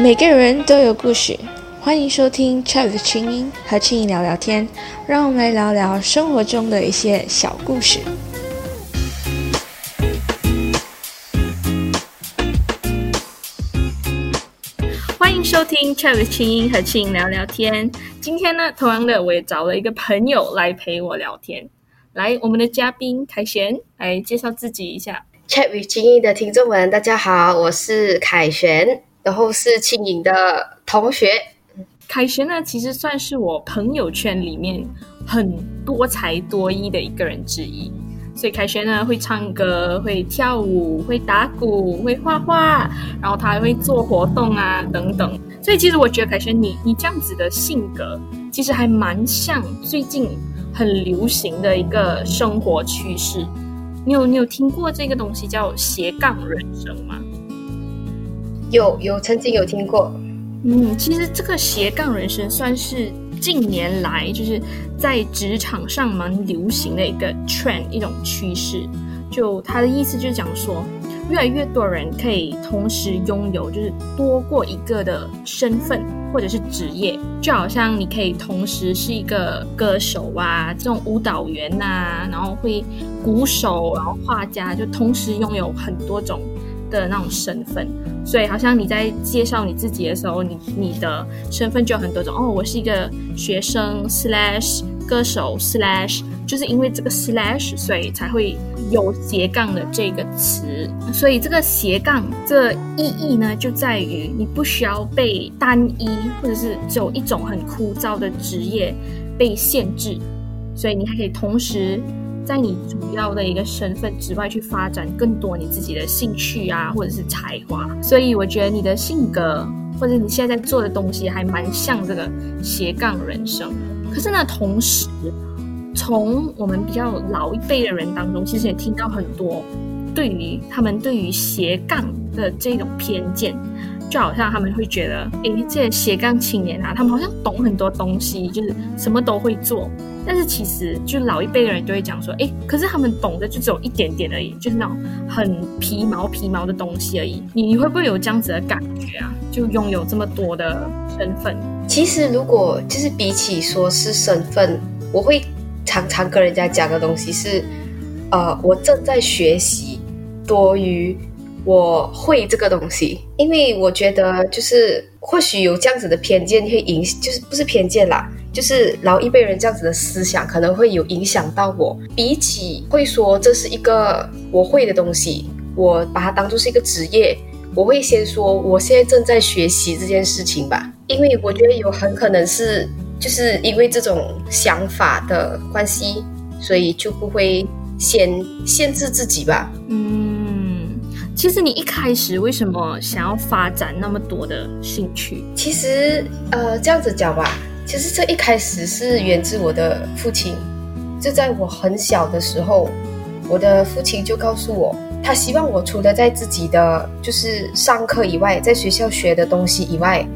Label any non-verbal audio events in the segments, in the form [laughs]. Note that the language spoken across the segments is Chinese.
每个人都有故事，欢迎收听 Chat 的清音和清音聊聊天，让我们来聊聊生活中的一些小故事。欢迎收听 Chat 的清音和清音聊聊天。今天呢，同样的，我也找了一个朋友来陪我聊天。来，我们的嘉宾凯旋来介绍自己一下。Chat with 青音的听众们，大家好，我是凯旋。然后是青颖的同学，凯旋呢，其实算是我朋友圈里面很多才多艺的一个人之一。所以凯旋呢，会唱歌，会跳舞，会打鼓，会画画，然后他还会做活动啊，等等。所以其实我觉得凯旋，你你这样子的性格，其实还蛮像最近很流行的一个生活趋势。你有你有听过这个东西叫斜杠人生吗？有有曾经有听过，嗯，其实这个斜杠人生算是近年来就是在职场上蛮流行的一个 trend 一种趋势。就他的意思就是讲说，越来越多人可以同时拥有就是多过一个的身份或者是职业，就好像你可以同时是一个歌手啊，这种舞蹈员呐，然后会鼓手，然后画家，就同时拥有很多种。的那种身份，所以好像你在介绍你自己的时候，你你的身份就有很多种哦。我是一个学生 slash 歌手 slash，就是因为这个 slash，所以才会有斜杠的这个词。所以这个斜杠这意义呢，就在于你不需要被单一或者是只有一种很枯燥的职业被限制，所以你还可以同时。在你主要的一个身份之外，去发展更多你自己的兴趣啊，或者是才华。所以我觉得你的性格，或者你现在在做的东西，还蛮像这个斜杠人生。可是呢，同时从我们比较老一辈的人当中，其实也听到很多对于他们对于斜杠的这种偏见。就好像他们会觉得，哎，这些斜杠青年啊，他们好像懂很多东西，就是什么都会做。但是其实，就老一辈的人都会讲说，哎，可是他们懂的就只有一点点而已，就是那种很皮毛皮毛的东西而已。你你会不会有这样子的感觉啊？就拥有这么多的身份？其实，如果就是比起说是身份，我会常常跟人家讲的东西是，呃，我正在学习多于。我会这个东西，因为我觉得就是或许有这样子的偏见会影，就是不是偏见啦，就是老一辈人这样子的思想可能会有影响到我。比起会说这是一个我会的东西，我把它当做是一个职业，我会先说我现在正在学习这件事情吧，因为我觉得有很可能是就是因为这种想法的关系，所以就不会先限制自己吧。嗯。其实你一开始为什么想要发展那么多的兴趣？其实，呃，这样子讲吧，其实这一开始是源自我的父亲。就在我很小的时候，我的父亲就告诉我，他希望我除了在自己的就是上课以外，在学校学的东西以外。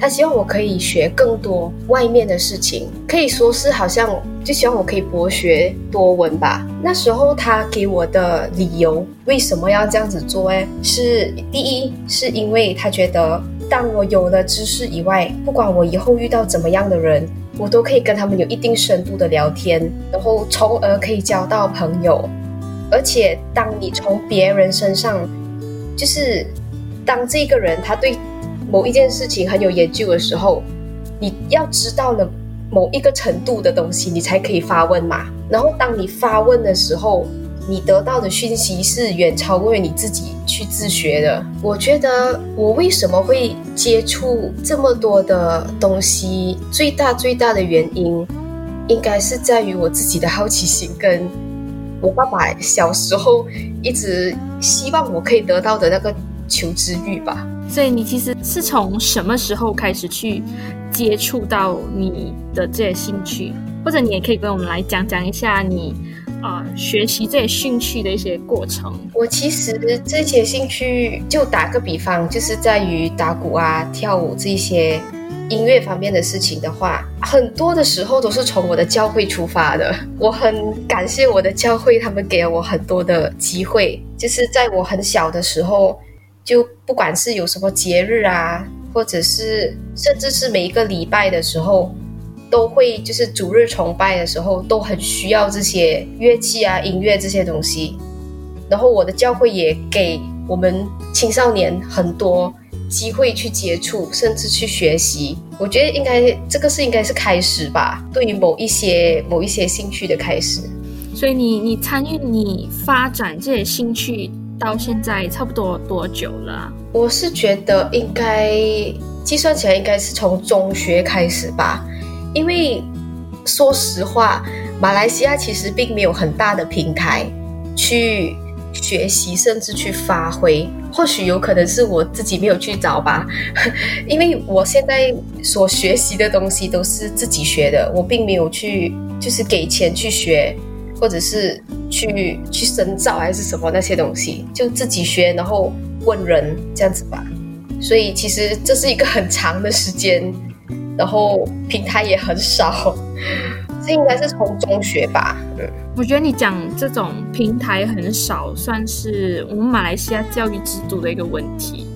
他希望我可以学更多外面的事情，可以说是好像就希望我可以博学多闻吧。那时候他给我的理由为什么要这样子做？哎，是第一是因为他觉得当我有了知识以外，不管我以后遇到怎么样的人，我都可以跟他们有一定深度的聊天，然后从而可以交到朋友。而且当你从别人身上，就是当这个人他对。某一件事情很有研究的时候，你要知道了某一个程度的东西，你才可以发问嘛。然后当你发问的时候，你得到的讯息是远超过你自己去自学的。我觉得我为什么会接触这么多的东西，最大最大的原因，应该是在于我自己的好奇心，跟我爸爸小时候一直希望我可以得到的那个求知欲吧。所以你其实是从什么时候开始去接触到你的这些兴趣，或者你也可以跟我们来讲讲一下你啊学习这些兴趣的一些过程。我其实这些兴趣，就打个比方，就是在于打鼓啊、跳舞这些音乐方面的事情的话，很多的时候都是从我的教会出发的。[laughs] 我很感谢我的教会，他们给了我很多的机会，就是在我很小的时候。就不管是有什么节日啊，或者是甚至是每一个礼拜的时候，都会就是主日崇拜的时候，都很需要这些乐器啊、音乐这些东西。然后我的教会也给我们青少年很多机会去接触，甚至去学习。我觉得应该这个是应该是开始吧，对于某一些某一些兴趣的开始。所以你你参与你发展这些兴趣到现在差不多多久了？我是觉得应该计算起来应该是从中学开始吧，因为说实话，马来西亚其实并没有很大的平台去。学习甚至去发挥，或许有可能是我自己没有去找吧，[laughs] 因为我现在所学习的东西都是自己学的，我并没有去就是给钱去学，或者是去去深造还是什么那些东西，就自己学，然后问人这样子吧。所以其实这是一个很长的时间，然后平台也很少。这应该是从中学吧。嗯，我觉得你讲这种平台很少，算是我们马来西亚教育制度的一个问题。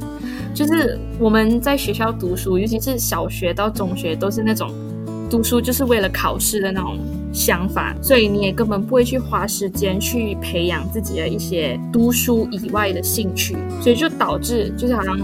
就是我们在学校读书，尤其是小学到中学，都是那种读书就是为了考试的那种想法，所以你也根本不会去花时间去培养自己的一些读书以外的兴趣，所以就导致就是好像。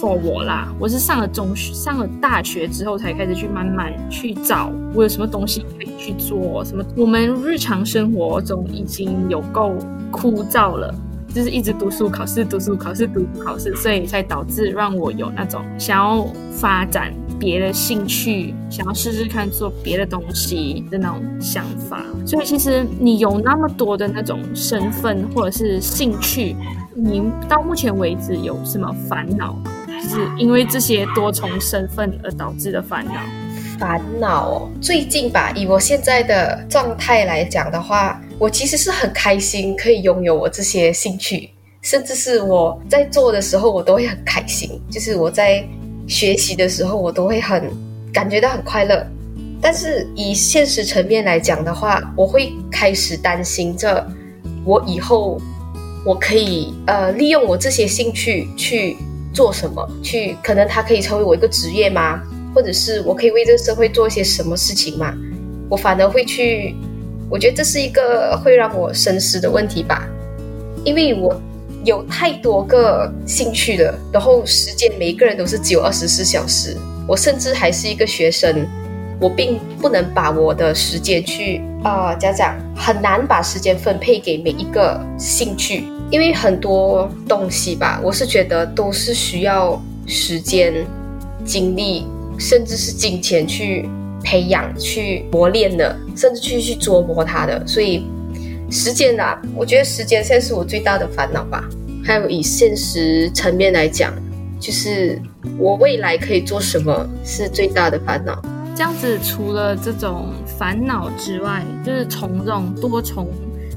for 我啦，我是上了中学、上了大学之后才开始去慢慢去找我有什么东西可以去做。什么？我们日常生活中已经有够枯燥了，就是一直读书、考试、读书、考试、读书、考试，所以才导致让我有那种想要发展别的兴趣，想要试试看做别的东西的那种想法。所以其实你有那么多的那种身份或者是兴趣，你到目前为止有什么烦恼吗？是因为这些多重身份而导致的烦恼。烦恼，最近吧，以我现在的状态来讲的话，我其实是很开心可以拥有我这些兴趣，甚至是我在做的时候，我都会很开心。就是我在学习的时候，我都会很感觉到很快乐。但是以现实层面来讲的话，我会开始担心着我以后我可以呃利用我这些兴趣去。做什么去？可能它可以成为我一个职业吗？或者是我可以为这个社会做一些什么事情吗？我反而会去，我觉得这是一个会让我深思的问题吧。因为我有太多个兴趣了，然后时间每一个人都是只有二十四小时，我甚至还是一个学生，我并不能把我的时间去啊，家长很难把时间分配给每一个兴趣。因为很多东西吧，我是觉得都是需要时间、精力，甚至是金钱去培养、去磨练的，甚至去去琢磨它的。所以，时间啊，我觉得时间现在是我最大的烦恼吧。还有以现实层面来讲，就是我未来可以做什么是最大的烦恼。这样子，除了这种烦恼之外，就是从这种多重。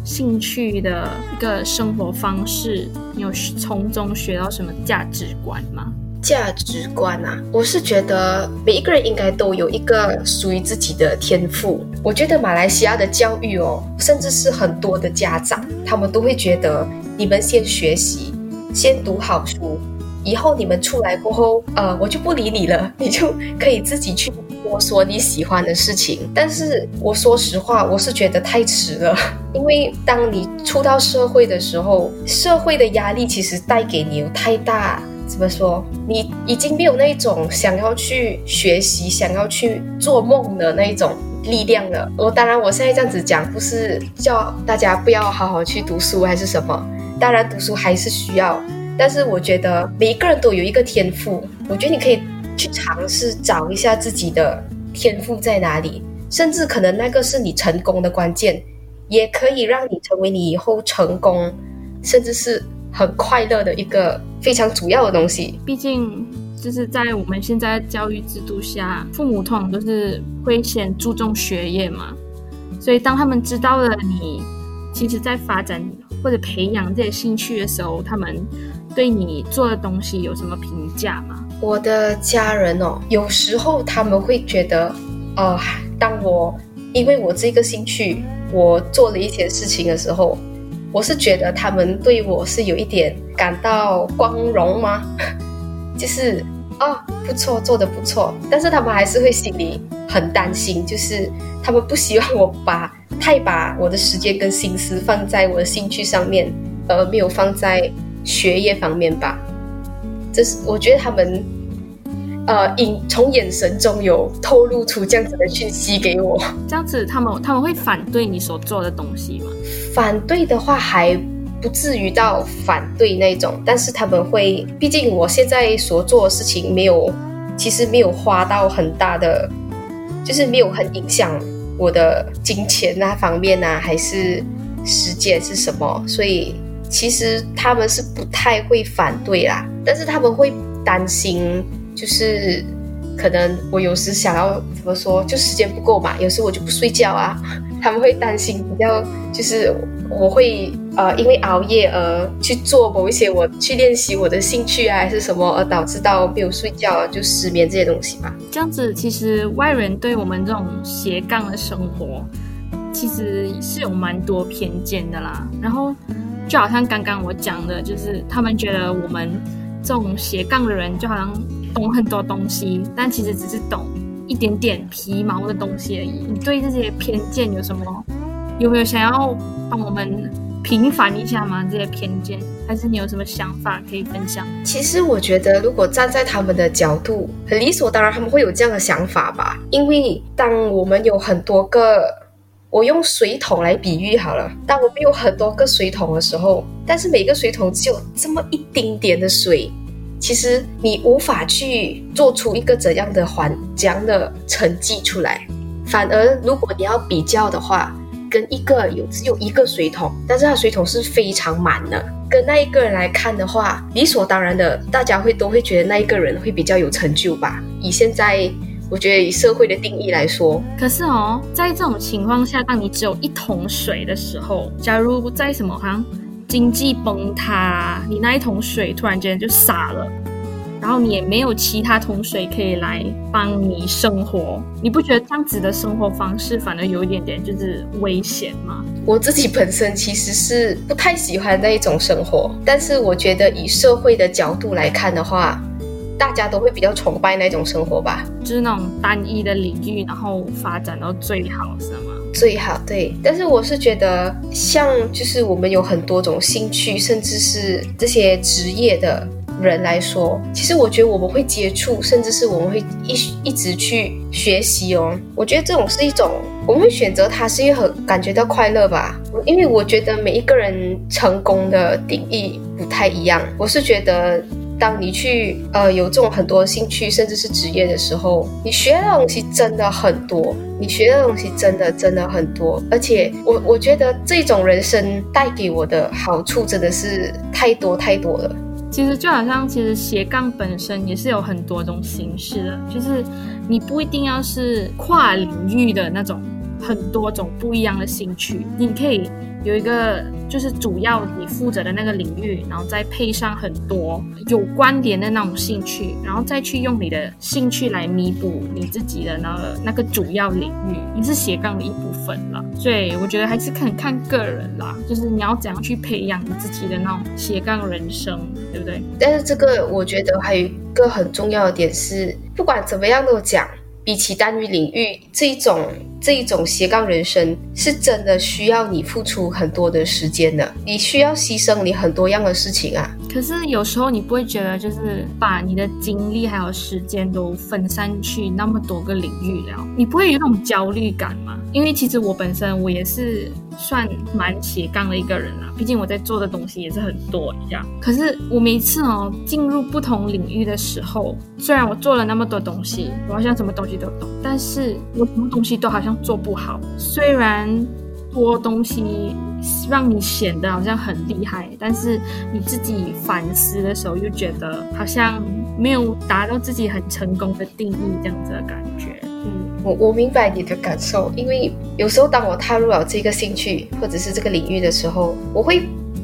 兴趣的一个生活方式，你有从中学到什么价值观吗？价值观啊，我是觉得每一个人应该都有一个属于自己的天赋。我觉得马来西亚的教育哦，甚至是很多的家长，他们都会觉得你们先学习，先读好书，以后你们出来过后，呃，我就不理你了，[laughs] 你就可以自己去。摸索你喜欢的事情，但是我说实话，我是觉得太迟了。[laughs] 因为当你出到社会的时候，社会的压力其实带给你有太大，怎么说？你已经没有那种想要去学习、想要去做梦的那一种力量了。我当然，我现在这样子讲，不是叫大家不要好好去读书还是什么。当然，读书还是需要，但是我觉得每一个人都有一个天赋，我觉得你可以。去尝试找一下自己的天赋在哪里，甚至可能那个是你成功的关键，也可以让你成为你以后成功，甚至是很快乐的一个非常主要的东西。毕竟，就是在我们现在教育制度下，父母通常都是会先注重学业嘛，所以当他们知道了你其实在发展或者培养这些兴趣的时候，他们对你做的东西有什么评价吗？我的家人哦，有时候他们会觉得，呃，当我因为我这个兴趣，我做了一些事情的时候，我是觉得他们对我是有一点感到光荣吗？[laughs] 就是哦，不错，做的不错，但是他们还是会心里很担心，就是他们不希望我把太把我的时间跟心思放在我的兴趣上面，而没有放在学业方面吧。这是我觉得他们，呃，眼从眼神中有透露出这样子的讯息给我。这样子，他们他们会反对你所做的东西吗？反对的话还。不至于到反对那种，但是他们会，毕竟我现在所做的事情没有，其实没有花到很大的，就是没有很影响我的金钱那方面啊，还是时间是什么，所以其实他们是不太会反对啦，但是他们会担心，就是可能我有时想要怎么说，就时间不够嘛，有时我就不睡觉啊，他们会担心比较就是我会。呃，因为熬夜而去做某一些，我去练习我的兴趣啊，还是什么，而导致到没有睡觉就失眠这些东西吧。这样子，其实外人对我们这种斜杠的生活，其实是有蛮多偏见的啦。然后，就好像刚刚我讲的，就是他们觉得我们这种斜杠的人，就好像懂很多东西，但其实只是懂一点点皮毛的东西而已。你对这些偏见有什么？有没有想要帮我们？平反一下吗？这些偏见，还是你有什么想法可以分享？其实我觉得，如果站在他们的角度，很理所当然，他们会有这样的想法吧。因为当我们有很多个，我用水桶来比喻好了，当我们有很多个水桶的时候，但是每个水桶只有这么一丁点的水，其实你无法去做出一个怎样的环怎样的成绩出来。反而，如果你要比较的话，跟一个有只有一个水桶，但是他水桶是非常满的。跟那一个人来看的话，理所当然的，大家会都会觉得那一个人会比较有成就吧。以现在我觉得以社会的定义来说，可是哦，在这种情况下，当你只有一桶水的时候，假如在什么好像经济崩塌，你那一桶水突然间就洒了。然后你也没有其他桶水可以来帮你生活，你不觉得这样子的生活方式反而有一点点就是危险吗？我自己本身其实是不太喜欢那一种生活，但是我觉得以社会的角度来看的话，大家都会比较崇拜那种生活吧，就是那种单一的领域，然后发展到最好，是吗？最好对，但是我是觉得像就是我们有很多种兴趣，甚至是这些职业的。人来说，其实我觉得我们会接触，甚至是我们会一一直去学习哦。我觉得这种是一种，我们会选择它，是因为很感觉到快乐吧。因为我觉得每一个人成功的定义不太一样。我是觉得，当你去呃有这种很多兴趣，甚至是职业的时候，你学的东西真的很多，你学的东西真的真的很多。而且我我觉得这种人生带给我的好处真的是太多太多了。其实就好像，其实斜杠本身也是有很多种形式的，就是你不一定要是跨领域的那种。很多种不一样的兴趣，你可以有一个就是主要你负责的那个领域，然后再配上很多有关联的那种兴趣，然后再去用你的兴趣来弥补你自己的那个那个主要领域，你是斜杠的一部分了。所以我觉得还是看看个人啦，就是你要怎样去培养你自己的那种斜杠人生，对不对？但是这个我觉得还有一个很重要的点是，不管怎么样都讲。比起单一领域这一种这一种斜杠人生，是真的需要你付出很多的时间的，你需要牺牲你很多样的事情啊。可是有时候你不会觉得，就是把你的精力还有时间都分散去那么多个领域了，你不会有那种焦虑感吗？因为其实我本身我也是。算蛮斜杠的一个人啦，毕竟我在做的东西也是很多一样。可是我每次哦进入不同领域的时候，虽然我做了那么多东西，我好像什么东西都懂，但是我什么东西都好像做不好。虽然多东西让你显得好像很厉害，但是你自己反思的时候又觉得好像没有达到自己很成功的定义这样子的感觉。嗯我我明白你的感受，因为有时候当我踏入了这个兴趣或者是这个领域的时候，我会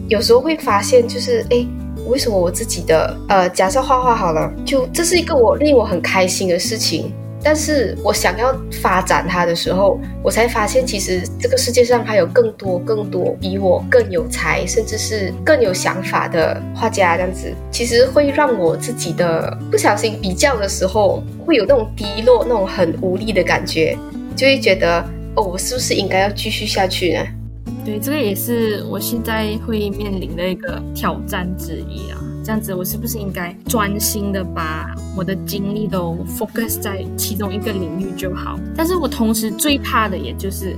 有时候会发现，就是哎，为什么我自己的呃，假设画画好了，就这是一个我令我很开心的事情，但是我想要发展它的时候，我才发现其实这个世界上还有更多更多比我更有才，甚至是更有想法的画家。这样子其实会让我自己的不小心比较的时候，会有那种低落、那种很无力的感觉，就会觉得哦，我是不是应该要继续下去呢？对，这个也是我现在会面临的一个挑战之一啊。这样子，我是不是应该专心的把我的精力都 focus 在其中一个领域就好？但是我同时最怕的，也就是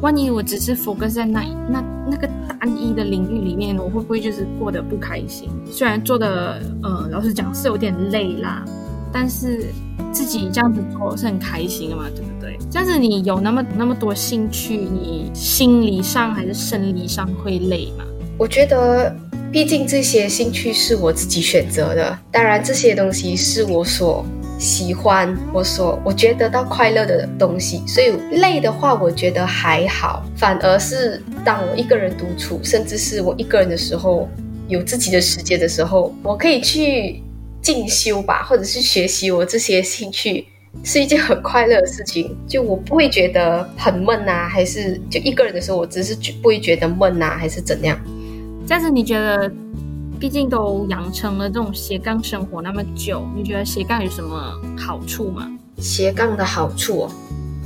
万一我只是 focus 在那那那个单一的领域里面，我会不会就是过得不开心？虽然做的呃，老实讲是有点累啦，但是自己这样子做是很开心的嘛，对不对？这样子你有那么那么多兴趣，你心理上还是生理上会累吗？我觉得。毕竟这些兴趣是我自己选择的，当然这些东西是我所喜欢、我所我觉得到快乐的东西，所以累的话，我觉得还好。反而是当我一个人独处，甚至是我一个人的时候，有自己的时间的时候，我可以去进修吧，或者是学习我这些兴趣，是一件很快乐的事情。就我不会觉得很闷呐，还是就一个人的时候，我只是觉不会觉得闷呐，还是怎样。但是你觉得，毕竟都养成了这种斜杠生活那么久，你觉得斜杠有什么好处吗？斜杠的好处，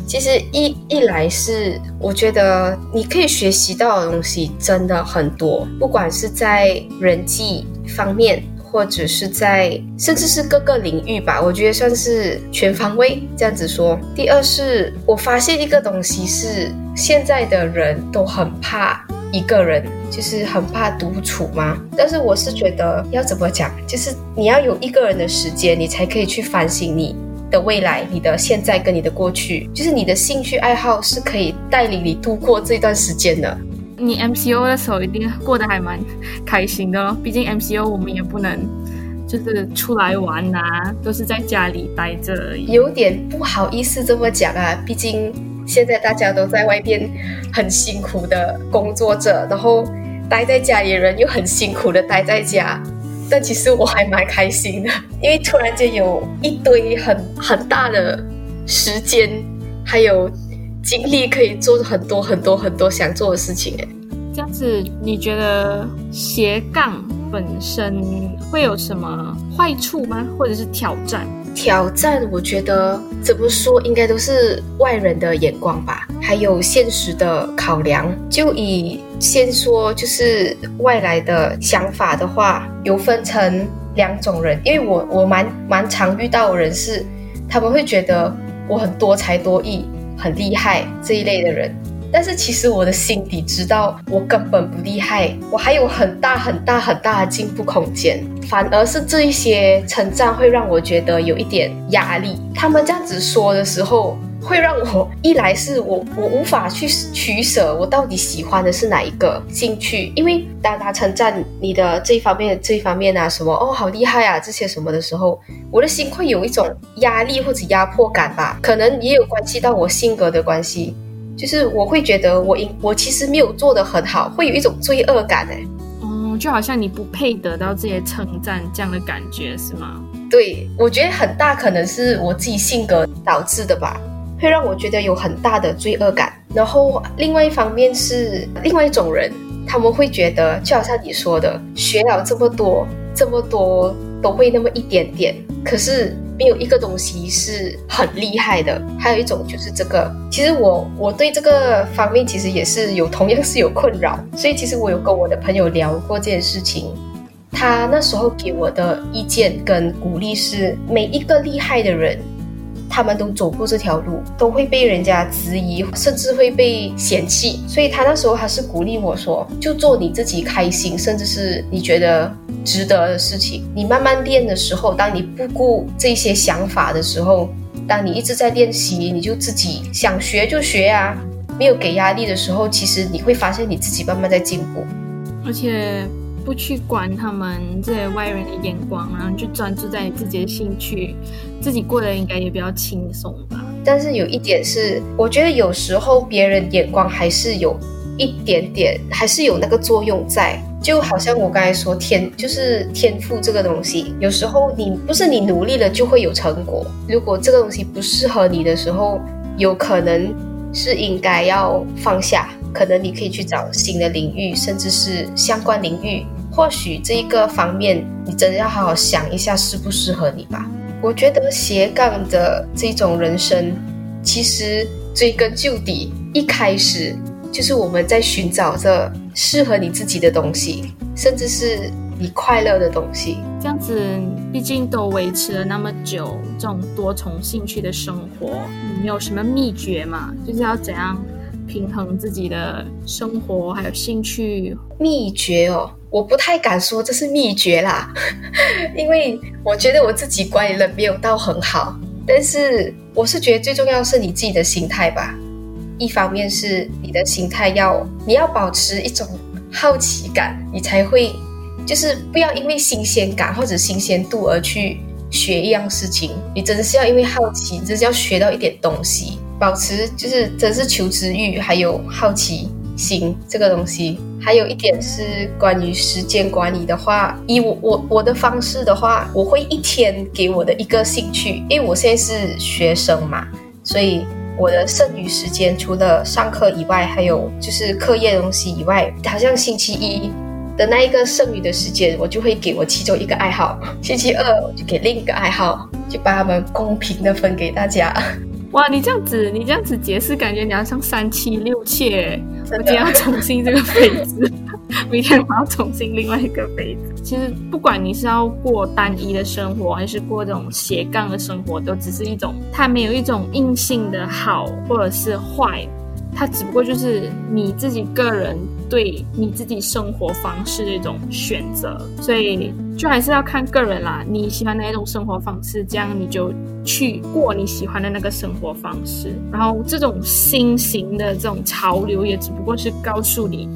其实一一来是我觉得你可以学习到的东西真的很多，不管是在人际方面，或者是在甚至是各个领域吧，我觉得算是全方位这样子说。第二是我发现一个东西是现在的人都很怕。一个人就是很怕独处吗？但是我是觉得要怎么讲，就是你要有一个人的时间，你才可以去反省你的未来、你的现在跟你的过去。就是你的兴趣爱好是可以带领你度过这段时间的。你 MCO 的时候一定过得还蛮开心的，毕竟 MCO 我们也不能就是出来玩呐，都是在家里待着而已。有点不好意思这么讲啊，毕竟。现在大家都在外边很辛苦的工作着，然后待在家里人又很辛苦的待在家，但其实我还蛮开心的，因为突然间有一堆很很大的时间，还有精力可以做很多很多很多想做的事情。哎，这样子你觉得斜杠本身会有什么坏处吗？或者是挑战？挑战，我觉得怎么说，应该都是外人的眼光吧，还有现实的考量。就以先说，就是外来的想法的话，有分成两种人，因为我我蛮蛮常遇到的人是，他们会觉得我很多才多艺，很厉害这一类的人。但是其实我的心底知道，我根本不厉害，我还有很大很大很大的进步空间。反而是这一些称赞会让我觉得有一点压力。他们这样子说的时候，会让我 [laughs] 一来是我我无法去取舍，我到底喜欢的是哪一个兴趣？因为当他称赞你的这一方面这一方面啊，什么哦好厉害啊这些什么的时候，我的心会有一种压力或者压迫感吧。可能也有关系到我性格的关系。就是我会觉得我应我其实没有做的很好，会有一种罪恶感哎。哦，就好像你不配得到这些称赞这样的感觉是吗？对，我觉得很大可能是我自己性格导致的吧，会让我觉得有很大的罪恶感。然后另外一方面是另外一种人，他们会觉得就好像你说的，学了这么多这么多都会那么一点点，可是。没有一个东西是很厉害的，还有一种就是这个。其实我我对这个方面其实也是有同样是有困扰，所以其实我有跟我的朋友聊过这件事情。他那时候给我的意见跟鼓励是，每一个厉害的人。他们都走过这条路，都会被人家质疑，甚至会被嫌弃。所以他那时候还是鼓励我说：“就做你自己开心，甚至是你觉得值得的事情。你慢慢练的时候，当你不顾这些想法的时候，当你一直在练习，你就自己想学就学啊，没有给压力的时候，其实你会发现你自己慢慢在进步，而且。”不去管他们这些外人的眼光，然后就专注在你自己的兴趣，自己过得应该也比较轻松吧。但是有一点是，我觉得有时候别人眼光还是有一点点，还是有那个作用在。就好像我刚才说天就是天赋这个东西，有时候你不是你努力了就会有成果。如果这个东西不适合你的时候，有可能是应该要放下，可能你可以去找新的领域，甚至是相关领域。或许这一个方面，你真的要好好想一下适不适合你吧。我觉得斜杠的这种人生，其实追根究底，一开始就是我们在寻找着适合你自己的东西，甚至是你快乐的东西。这样子，毕竟都维持了那么久，这种多重兴趣的生活，你有什么秘诀吗？就是要怎样平衡自己的生活还有兴趣？秘诀哦。我不太敢说这是秘诀啦，[laughs] 因为我觉得我自己管理的没有到很好。但是我是觉得最重要是你自己的心态吧。一方面是你的心态要，你要保持一种好奇感，你才会就是不要因为新鲜感或者新鲜度而去学一样事情。你真的是要因为好奇，你真是要学到一点东西，保持就是真是求知欲还有好奇心这个东西。还有一点是关于时间管理的话，以我我我的方式的话，我会一天给我的一个兴趣，因为我现在是学生嘛，所以我的剩余时间除了上课以外，还有就是课业东西以外，好像星期一的那一个剩余的时间，我就会给我其中一个爱好，星期二我就给另一个爱好，就把它们公平的分给大家。哇，你这样子，你这样子解释，感觉你好像三妻六妾。我今天要重新这个杯子，[laughs] 明天我要重新另外一个杯子。其实不管你是要过单一的生活，还是过这种斜杠的生活，都只是一种，它没有一种硬性的好或者是坏。它只不过就是你自己个人对你自己生活方式的一种选择，所以就还是要看个人啦。你喜欢哪一种生活方式，这样你就去过你喜欢的那个生活方式。然后这种新型的这种潮流，也只不过是告诉你，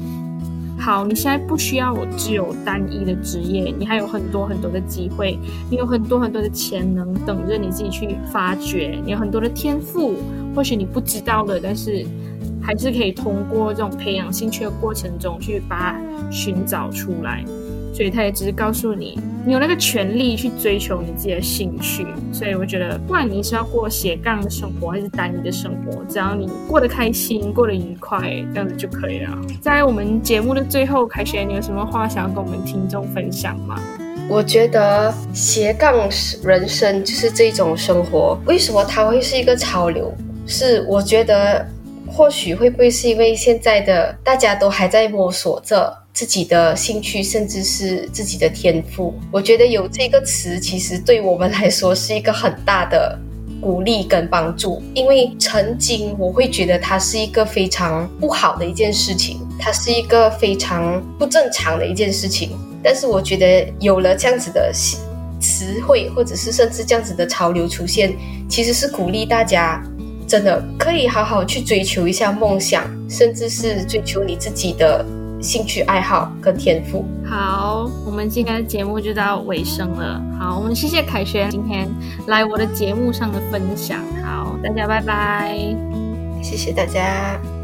好，你现在不需要我只有单一的职业，你还有很多很多的机会，你有很多很多的潜能等着你自己去发掘，你有很多的天赋，或许你不知道的，但是。还是可以通过这种培养兴趣的过程中去把它寻找出来，所以他也只是告诉你，你有那个权利去追求你自己的兴趣。所以我觉得，不管你是要过斜杠的生活还是单一的生活，只要你过得开心、过得愉快，这样子就可以了。在我们节目的最后，凯旋，你有什么话想要跟我们听众分享吗？我觉得斜杠人生就是这种生活，为什么它会是一个潮流？是我觉得。或许会不会是因为现在的大家都还在摸索着自己的兴趣，甚至是自己的天赋？我觉得有这个词，其实对我们来说是一个很大的鼓励跟帮助。因为曾经我会觉得它是一个非常不好的一件事情，它是一个非常不正常的一件事情。但是我觉得有了这样子的词汇，或者是甚至这样子的潮流出现，其实是鼓励大家。真的可以好好去追求一下梦想，甚至是追求你自己的兴趣爱好跟天赋。好，我们今天的节目就到尾声了。好，我们谢谢凯旋今天来我的节目上的分享。好，大家拜拜，谢谢大家。